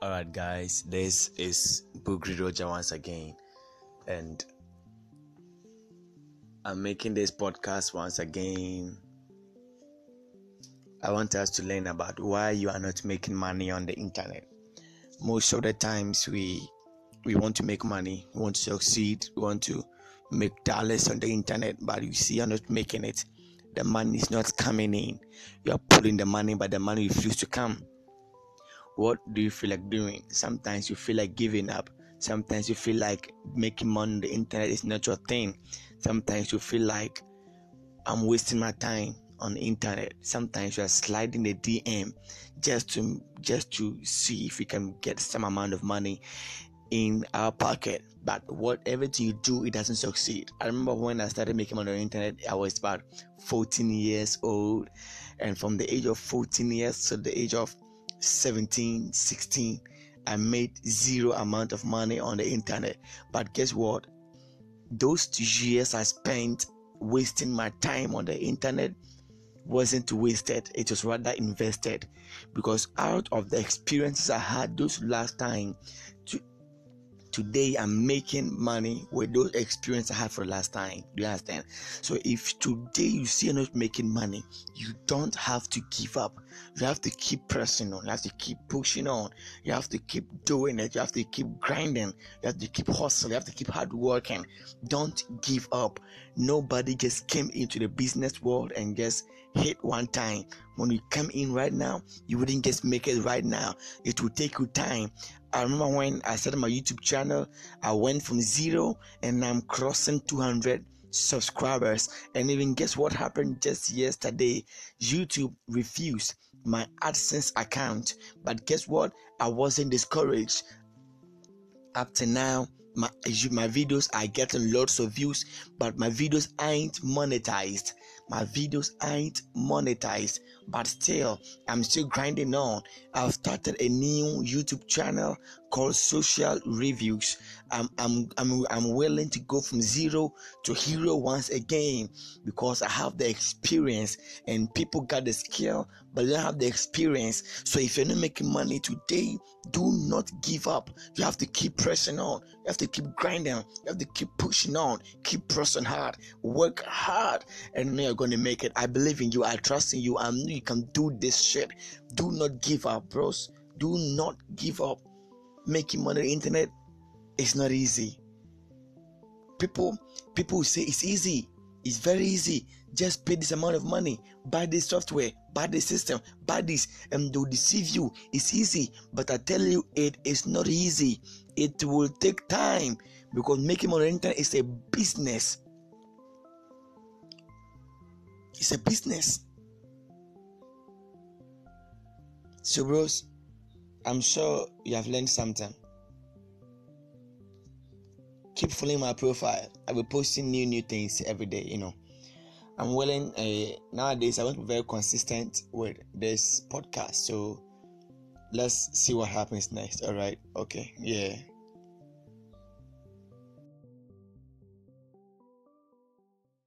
Alright, guys, this is Bugri Roger once again, and I'm making this podcast once again. I want us to learn about why you are not making money on the internet. Most of the times, we we want to make money, we want to succeed, we want to make dollars on the internet, but you see, you're not making it. The money is not coming in. You are pulling the money, but the money refuses to come what do you feel like doing? Sometimes you feel like giving up. Sometimes you feel like making money on the internet is not your thing. Sometimes you feel like i'm wasting my time on the internet. Sometimes you are sliding the dm just to just to see if you can get some amount of money in our pocket. But whatever you do it doesn't succeed. I remember when i started making money on the internet i was about 14 years old. And from the age of 14 years to the age of 17, 16, I made zero amount of money on the internet. But guess what? Those two years I spent wasting my time on the internet wasn't wasted, it was rather invested because out of the experiences I had those last time to today I'm making money with those experiences I had for the last time. Do you understand? So if today you see you're not making money, you don't have to give up. You have to keep pressing on. You have to keep pushing on. You have to keep doing it. You have to keep grinding. You have to keep hustling. You have to keep hard working. Don't give up. Nobody just came into the business world and just hit one time. When you come in right now, you wouldn't just make it right now. It will take you time. I remember when I started my YouTube channel, I went from zero and I'm crossing 200 subscribers. And even guess what happened just yesterday? YouTube refused my AdSense account. But guess what? I wasn't discouraged. Up to now, my my videos are getting lots of views, but my videos ain't monetized. My videos ain't monetized, but still, I'm still grinding on. I've started a new YouTube channel called Social Reviews. I'm, I'm, I'm, I'm willing to go from zero to hero once again because I have the experience and people got the skill, but they don't have the experience. So if you're not making money today, do not give up. You have to keep pressing on. You have to keep grinding. You have to keep pushing on. Keep pressing hard. Work hard, and you're going to make it. I believe in you. I trust in you. I know you can do this shit. Do not give up, bros. Do not give up. Making money on the internet is not easy. People, people say it's easy. It's very easy. Just pay this amount of money, buy this software, buy this system, buy this, and they'll deceive you. It's easy, but I tell you, it is not easy. It will take time because making money on the internet is a business. It's a business. So, bros, I'm sure you have learned something. Keep following my profile. I'll be posting new new things every day. You know, I'm willing. Uh, nowadays, I want to be very consistent with this podcast. So, let's see what happens next. All right. Okay. Yeah.